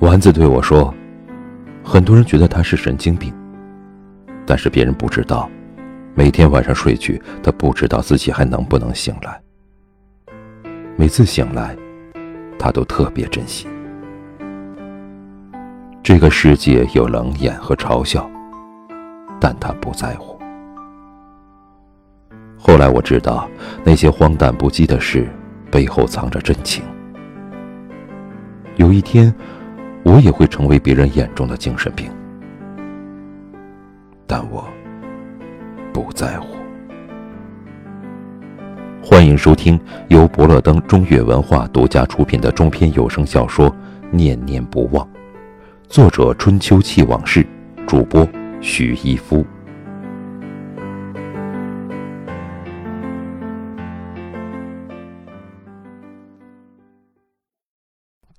丸子对我说：“很多人觉得他是神经病，但是别人不知道，每天晚上睡去，他不知道自己还能不能醒来。每次醒来，他都特别珍惜。这个世界有冷眼和嘲笑，但他不在乎。后来我知道，那些荒诞不羁的事背后藏着真情。有一天。”我也会成为别人眼中的精神病，但我不在乎。欢迎收听由伯乐登中越文化独家出品的中篇有声小说《念念不忘》，作者春秋气往事，主播许一夫。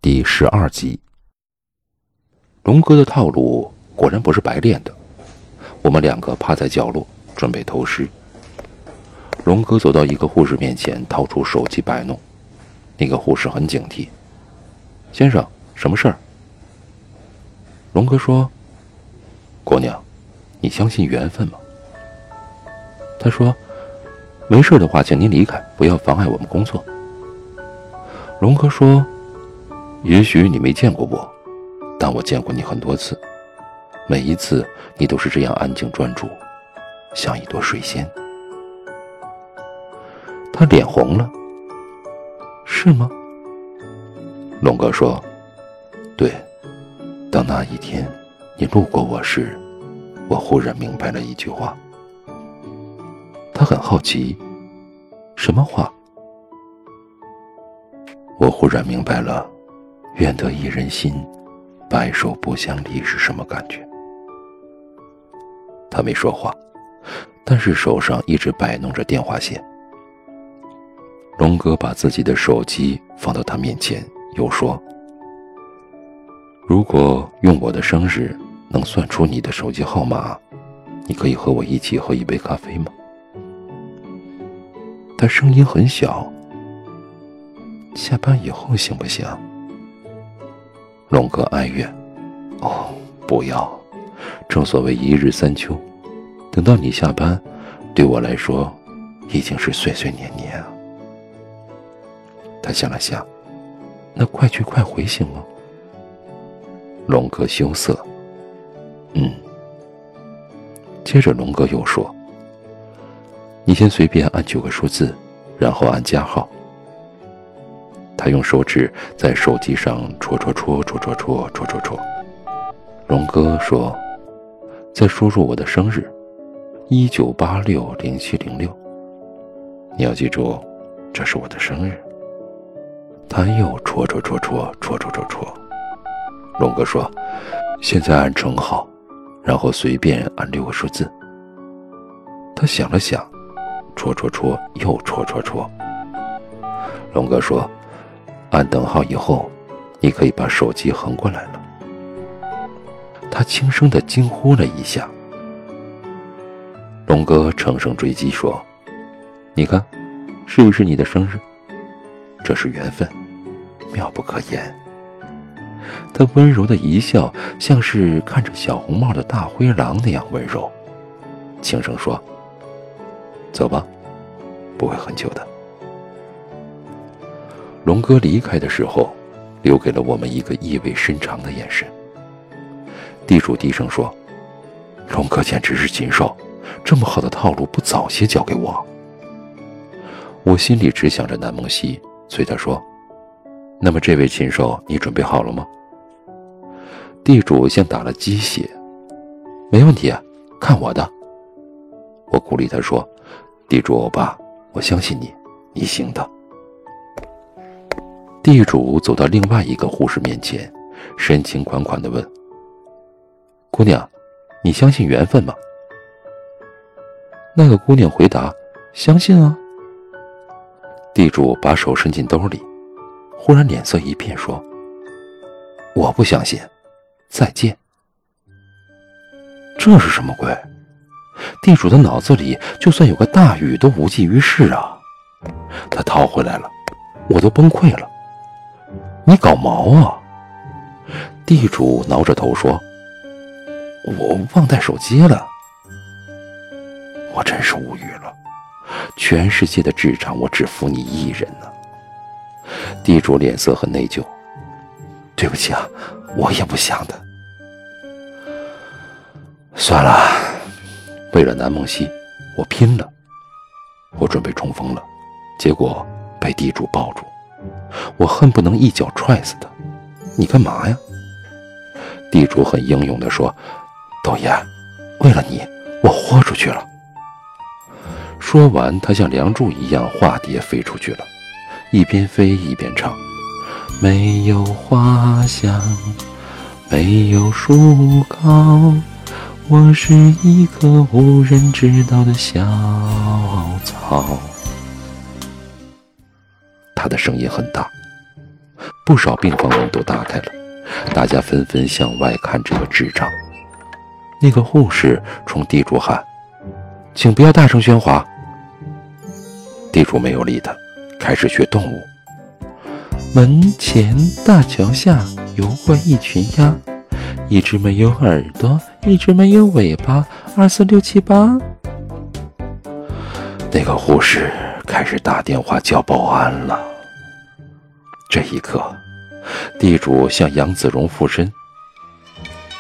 第十二集。龙哥的套路果然不是白练的。我们两个趴在角落准备偷师。龙哥走到一个护士面前，掏出手机摆弄。那个护士很警惕：“先生，什么事儿？”龙哥说：“姑娘，你相信缘分吗？”他说：“没事的话，请您离开，不要妨碍我们工作。”龙哥说：“也许你没见过我。”但我见过你很多次，每一次你都是这样安静专注，像一朵水仙。他脸红了，是吗？龙哥说：“对。”当那一天你路过我时，我忽然明白了一句话。他很好奇，什么话？我忽然明白了，愿得一人心。白首不相离是什么感觉？他没说话，但是手上一直摆弄着电话线。龙哥把自己的手机放到他面前，又说：“如果用我的生日能算出你的手机号码，你可以和我一起喝一杯咖啡吗？”他声音很小。下班以后行不行？龙哥哀怨：“哦，不要！正所谓一日三秋，等到你下班，对我来说，已经是岁岁年年啊。”他想了想：“那快去快回行吗？”龙哥羞涩：“嗯。”接着龙哥又说：“你先随便按九个数字，然后按加号。”他用手指在手机上戳戳戳戳戳戳戳戳戳。龙哥说：“再输入我的生日，一九八六零七零六。你要记住，这是我的生日。”他又戳戳戳戳戳戳戳戳。龙哥说：“现在按乘号，然后随便按六个数字。”他想了想，戳戳戳又戳戳戳。龙哥说。按等号以后，你可以把手机横过来了。他轻声的惊呼了一下。龙哥乘胜追击说：“你看，是不是你的生日？这是缘分，妙不可言。”他温柔的一笑，像是看着小红帽的大灰狼那样温柔，轻声说：“走吧，不会很久的。”龙哥离开的时候，留给了我们一个意味深长的眼神。地主低声说：“龙哥简直是禽兽，这么好的套路不早些交给我。”我心里只想着南梦溪，催他说：“那么这位禽兽，你准备好了吗？”地主像打了鸡血：“没问题，看我的。”我鼓励他说：“地主欧巴，我相信你，你行的。”地主走到另外一个护士面前，深情款款地问：“姑娘，你相信缘分吗？”那个姑娘回答：“相信啊。”地主把手伸进兜里，忽然脸色一变，说：“我不相信，再见。”这是什么鬼？地主的脑子里就算有个大雨都无济于事啊！他逃回来了，我都崩溃了。你搞毛啊！地主挠着头说：“我忘带手机了。”我真是无语了，全世界的智障，我只服你一人呢。地主脸色很内疚，对不起啊，我也不想的。算了，为了南梦溪，我拼了。我准备冲锋了，结果被地主抱住，我恨不能一脚踹死他。你干嘛呀？地主很英勇地说：“导演，为了你，我豁出去了。”说完，他像梁祝一样化蝶飞出去了，一边飞一边唱：“没有花香，没有树高，我是一棵无人知道的小草。”他的声音很大，不少病房门都打开了，大家纷纷向外看这个智障。那个护士冲地主喊：“请不要大声喧哗。”地主没有理他，开始学动物。门前大桥下游过一群鸭，一只没有耳朵，一只没有尾巴，二四六七八。那个护士开始打电话叫保安了。这一刻，地主向杨子荣附身。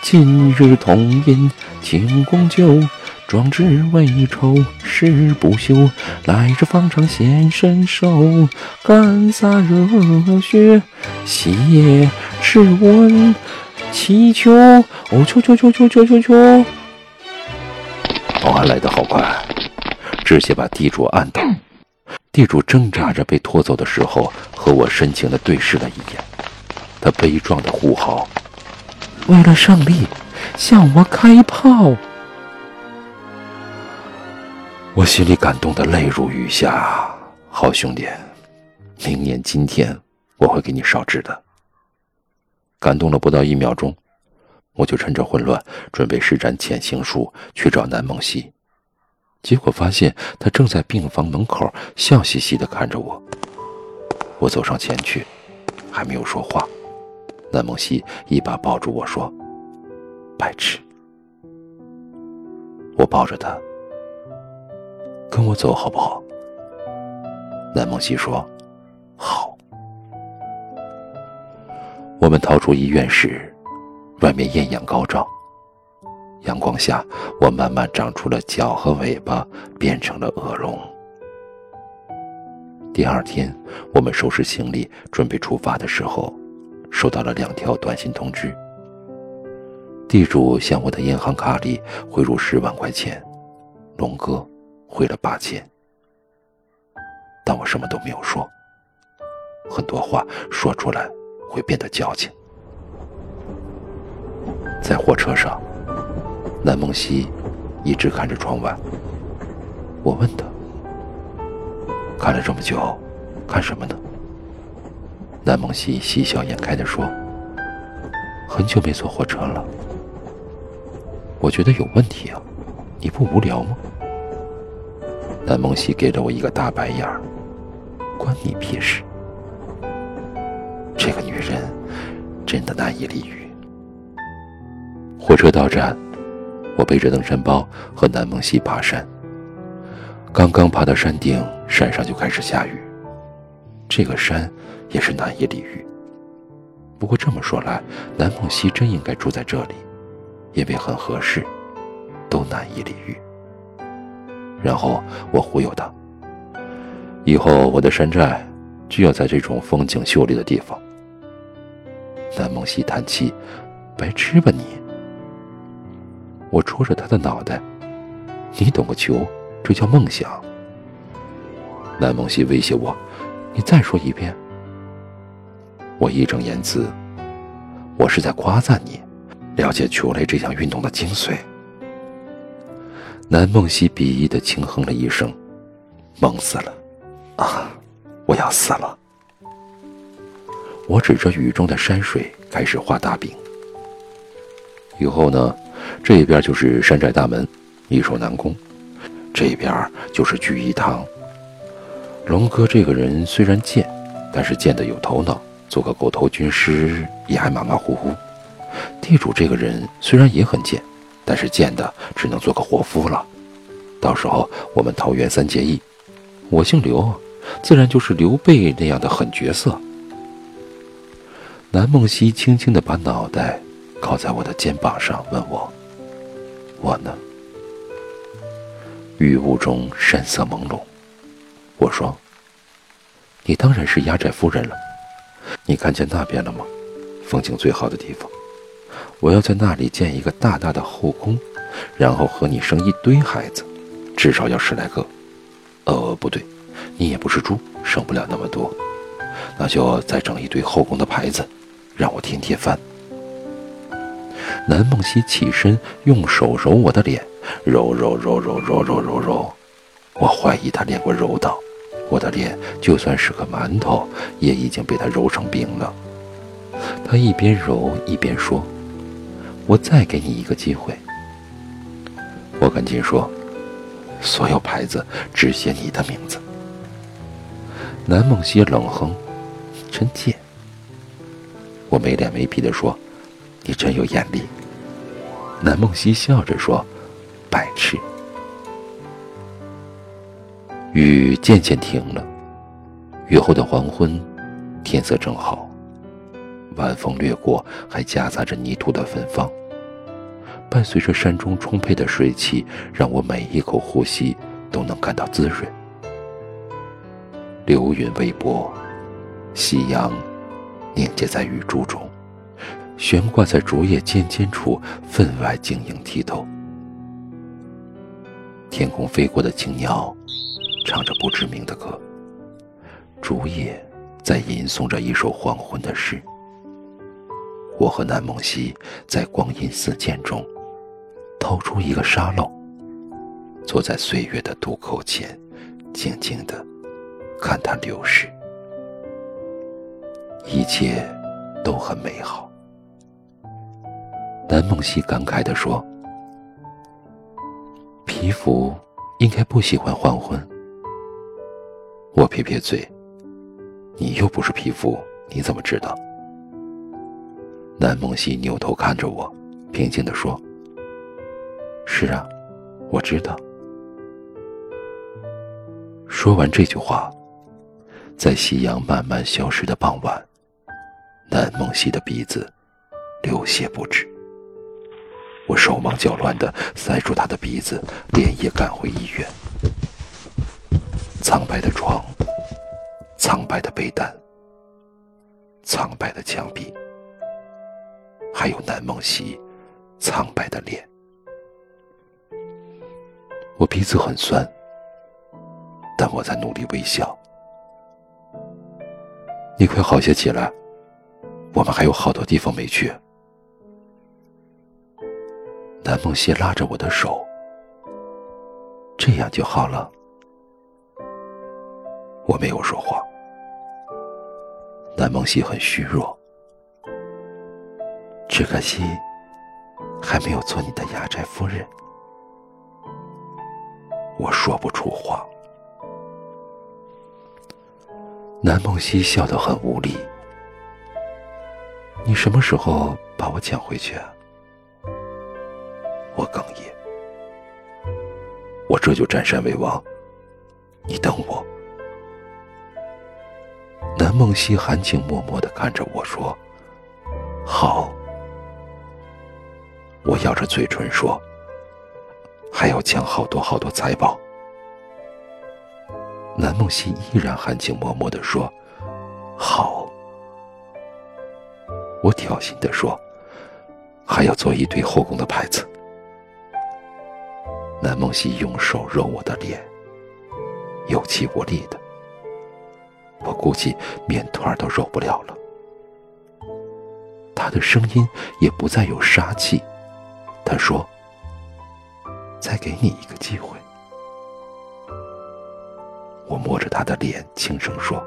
今日同饮庆功酒。壮志未酬誓不休，来日方长显身手，干洒热血，写赤温，祈求，哦求求求求求求求！保安来得好快，直接把地主按倒。地主挣扎着被拖走的时候，和我深情地对视了一眼，他悲壮地呼号：“为了胜利，向我开炮！”我心里感动的泪如雨下，好兄弟，明年今天我会给你烧纸的。感动了不到一秒钟，我就趁着混乱准备施展潜行术去找南梦溪，结果发现他正在病房门口笑嘻嘻的看着我。我走上前去，还没有说话，南梦溪一把抱住我说：“白痴。”我抱着他。跟我走好不好？南梦溪说：“好。”我们逃出医院时，外面艳阳高照。阳光下，我慢慢长出了脚和尾巴，变成了恶龙。第二天，我们收拾行李准备出发的时候，收到了两条短信通知。地主向我的银行卡里汇入十万块钱，龙哥。汇了八千，但我什么都没有说。很多话说出来会变得矫情。在火车上，南梦溪一直看着窗外。我问他：“看了这么久，看什么呢？”南梦溪喜笑颜开的说：“很久没坐火车了，我觉得有问题啊，你不无聊吗？”南梦溪给了我一个大白眼儿，关你屁事！这个女人真的难以理喻。火车到站，我背着登山包和南梦溪爬山。刚刚爬到山顶，山上就开始下雨。这个山也是难以理喻。不过这么说来，南梦溪真应该住在这里，因为很合适，都难以理喻。然后我忽悠他，以后我的山寨就要在这种风景秀丽的地方。南梦溪叹气：“白痴吧你！”我戳着他的脑袋：“你懂个球，这叫梦想。”南梦溪威胁我：“你再说一遍。”我义正言辞：“我是在夸赞你，了解球类这项运动的精髓。”南梦溪鄙夷的轻哼了一声：“梦死了，啊，我要死了。”我指着雨中的山水开始画大饼。以后呢，这边就是山寨大门，易守难攻；这边就是聚义堂。龙哥这个人虽然贱，但是贱的有头脑，做个狗头军师也还马马虎虎。地主这个人虽然也很贱，但是贱的只能做个伙夫了。到时候我们桃园三结义，我姓刘，自然就是刘备那样的狠角色。南梦溪轻轻地把脑袋靠在我的肩膀上，问我：“我呢？”雨雾中山色朦胧，我说：“你当然是压寨夫人了。你看见那边了吗？风景最好的地方。我要在那里建一个大大的后宫，然后和你生一堆孩子，至少要十来个。呃，不对，你也不是猪，生不了那么多。那就再整一堆后宫的牌子，让我天天翻。”南梦溪起身，用手揉我的脸。揉揉揉揉揉揉揉揉，我怀疑他练过柔道。我的脸就算是个馒头，也已经被他揉成冰了。他一边揉一边说：“我再给你一个机会。”我赶紧说：“所有牌子只写你的名字。”南梦溪冷哼：“真贱。”我没脸没皮地说：“你真有眼力。”南梦溪笑着说。白痴。雨渐渐停了，雨后的黄昏，天色正好，晚风掠过，还夹杂着泥土的芬芳，伴随着山中充沛的水汽，让我每一口呼吸都能感到滋润。流云微波，夕阳凝结在雨珠中，悬挂在竹叶尖尖处，分外晶莹剔透。天空飞过的青鸟，唱着不知名的歌。竹叶在吟诵着一首黄昏的诗。我和南梦溪在光阴似箭中，掏出一个沙漏，坐在岁月的渡口前，静静的看它流逝。一切都很美好。南梦溪感慨地说。皮肤应该不喜欢黄昏。我撇撇嘴，你又不是皮肤，你怎么知道？南梦溪扭头看着我，平静地说：“是啊，我知道。”说完这句话，在夕阳慢慢消失的傍晚，南梦溪的鼻子流血不止。我手忙脚乱地塞住他的鼻子，连夜赶回医院。苍白的床，苍白的被单，苍白的墙壁，还有南梦溪苍白的脸。我鼻子很酸，但我在努力微笑。你快好些起来，我们还有好多地方没去。南梦溪拉着我的手，这样就好了。我没有说话。南梦溪很虚弱，只可惜还没有做你的压寨夫人。我说不出话。南梦溪笑得很无力。你什么时候把我抢回去啊？我哽咽，我这就占山为王。你等我。南梦溪含情脉脉的看着我说：“好。”我咬着嘴唇说：“还要抢好多好多财宝。”南梦溪依然含情脉脉的说：“好。”我挑衅的说：“还要做一堆后宫的牌子。”南梦溪用手揉我的脸，有气无力的。我估计面团都揉不了了。他的声音也不再有杀气。他说：“再给你一个机会。”我摸着他的脸，轻声说：“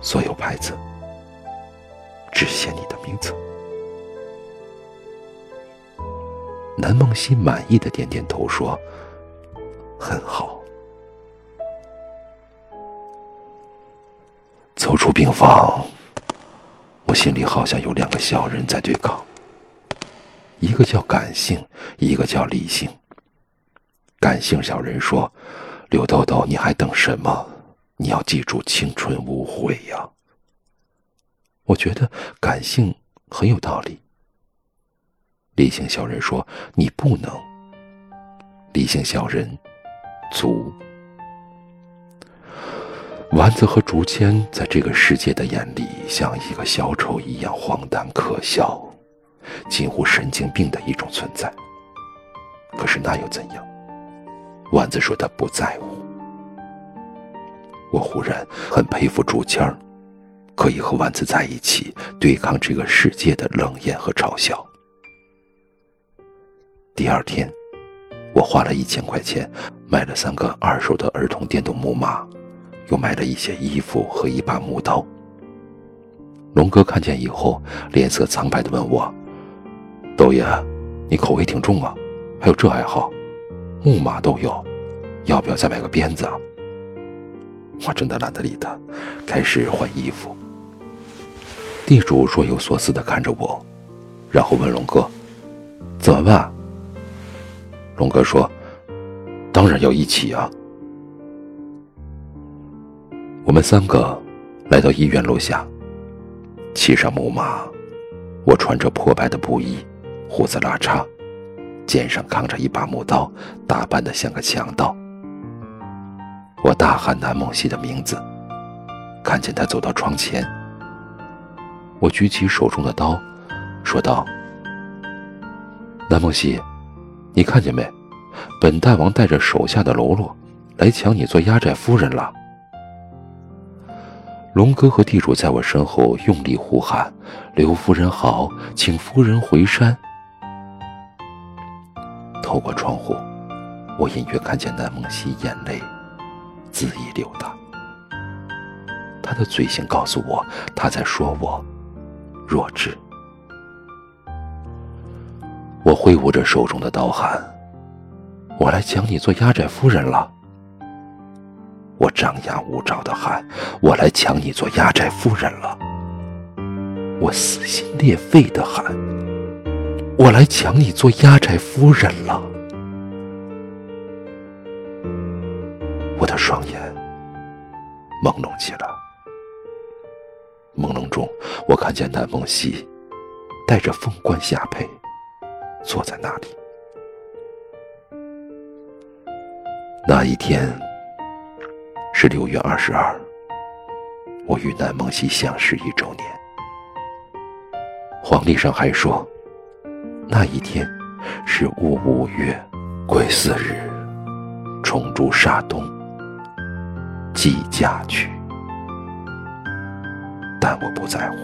所有牌子只写你的名字。”南梦溪满意的点点头，说：“很好。”走出病房，我心里好像有两个小人在对抗，一个叫感性，一个叫理性。感性小人说：“刘豆豆，你还等什么？你要记住青春无悔呀！”我觉得感性很有道理。理性小人说：“你不能。”理性小人，足。丸子和竹签在这个世界的眼里，像一个小丑一样荒诞可笑，近乎神经病的一种存在。可是那又怎样？丸子说他不在乎。我忽然很佩服竹签儿，可以和丸子在一起，对抗这个世界的冷眼和嘲笑。第二天。我花了一千块钱买了三个二手的儿童电动木马，又买了一些衣服和一把木刀。龙哥看见以后，脸色苍白的问我：“豆爷，你口味挺重啊，还有这爱好，木马都有，要不要再买个鞭子啊？”我真的懒得理他，开始换衣服。地主若有所思的看着我，然后问龙哥：“怎么办？”龙哥说：“当然要一起啊！”我们三个来到医院楼下，骑上木马。我穿着破败的布衣，胡子拉碴，肩上扛着一把木刀，打扮的像个强盗。我大喊南梦溪的名字，看见他走到窗前，我举起手中的刀，说道：“南梦溪。”你看见没？本大王带着手下的喽啰来抢你做压寨夫人了。龙哥和地主在我身后用力呼喊：“刘夫人好，请夫人回山。”透过窗户，我隐约看见南梦溪眼泪恣意流淌。他的嘴型告诉我，他在说我弱智。我挥舞着手中的刀喊：“我来抢你做压寨夫人了！”我张牙舞爪的喊：“我来抢你做压寨夫人了！”我撕心裂肺的喊：“我来抢你做压寨夫人了！”我的双眼朦胧起来，朦胧中我看见南梦溪戴着凤冠霞帔。坐在那里。那一天是六月二十二，我与南梦溪相识一周年。黄历上还说，那一天是戊午月癸巳日，冲珠煞东，即嫁去。但我不在乎。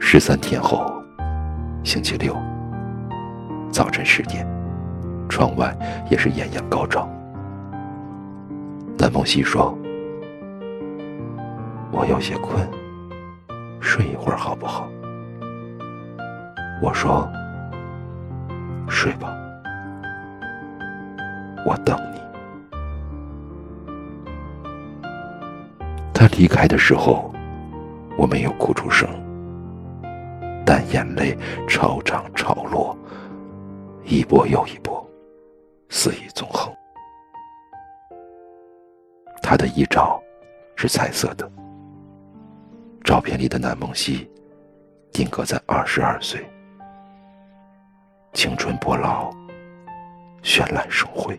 十三天后。星期六早晨十点，窗外也是艳阳高照。南梦溪说：“我有些困，睡一会儿好不好？”我说：“睡吧，我等你。”他离开的时候，我没有哭出声。眼泪潮涨潮落，一波又一波，肆意纵横。他的遗照是彩色的，照片里的南梦溪定格在二十二岁，青春不老，绚烂生辉。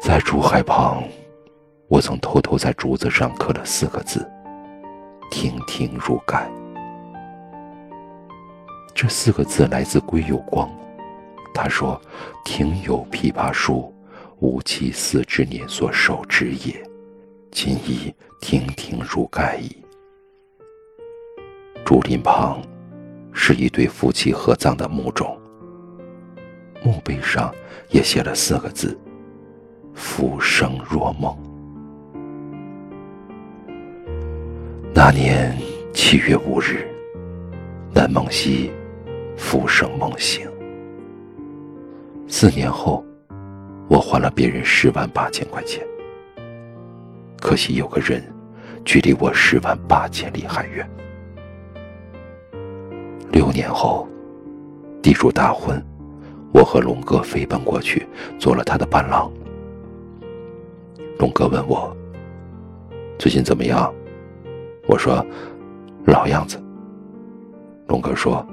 在竹海旁，我曾偷偷在竹子上刻了四个字。亭亭如盖，这四个字来自归有光。他说：“庭有枇杷树，吾妻死之年所手之也，今已亭亭如盖矣。”竹林旁是一对夫妻合葬的墓冢，墓碑上也写了四个字：“浮生若梦。”那年七月五日，南梦溪复生梦醒。四年后，我还了别人十万八千块钱。可惜有个人，距离我十万八千里还远。六年后，地主大婚，我和龙哥飞奔过去，做了他的伴郎。龙哥问我：“最近怎么样？”我说：“老样子。”龙哥说：“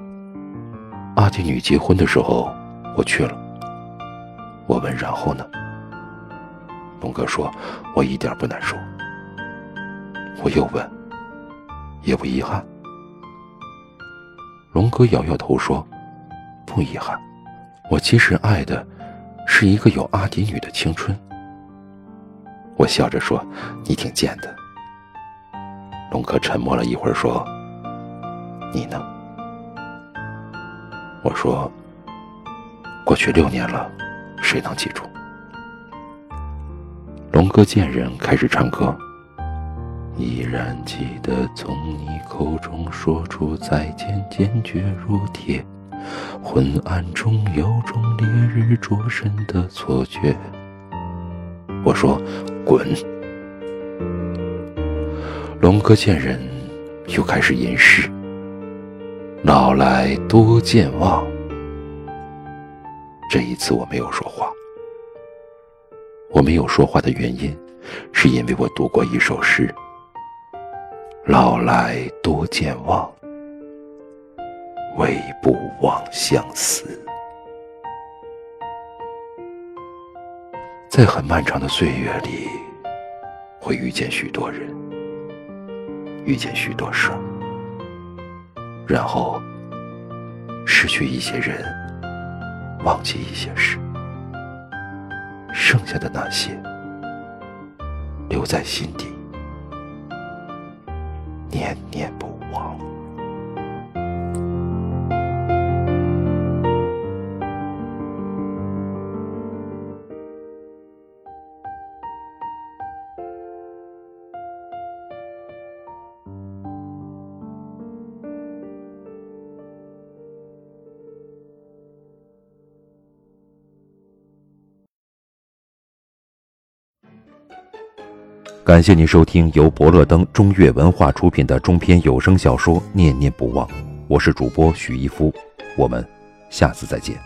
阿迪女结婚的时候，我去了。”我问：“然后呢？”龙哥说：“我一点不难受。”我又问：“也不遗憾？”龙哥摇摇头说：“不遗憾，我其实爱的是一个有阿迪女的青春。”我笑着说：“你挺贱的。”龙哥沉默了一会儿说：“你呢？”我说：“过去六年了，谁能记住？”龙哥见人开始唱歌，依然记得从你口中说出再见，坚决如铁。昏暗中有种烈日灼身的错觉。我说：“滚！”龙哥见人又开始吟诗：“老来多健忘。”这一次我没有说话。我没有说话的原因，是因为我读过一首诗：“老来多健忘，唯不忘相思。”在很漫长的岁月里，会遇见许多人，遇见许多事，然后失去一些人，忘记一些事。剩下的那些，留在心底，念念不忘。感谢您收听由博乐登中越文化出品的中篇有声小说《念念不忘》，我是主播许一夫，我们下次再见。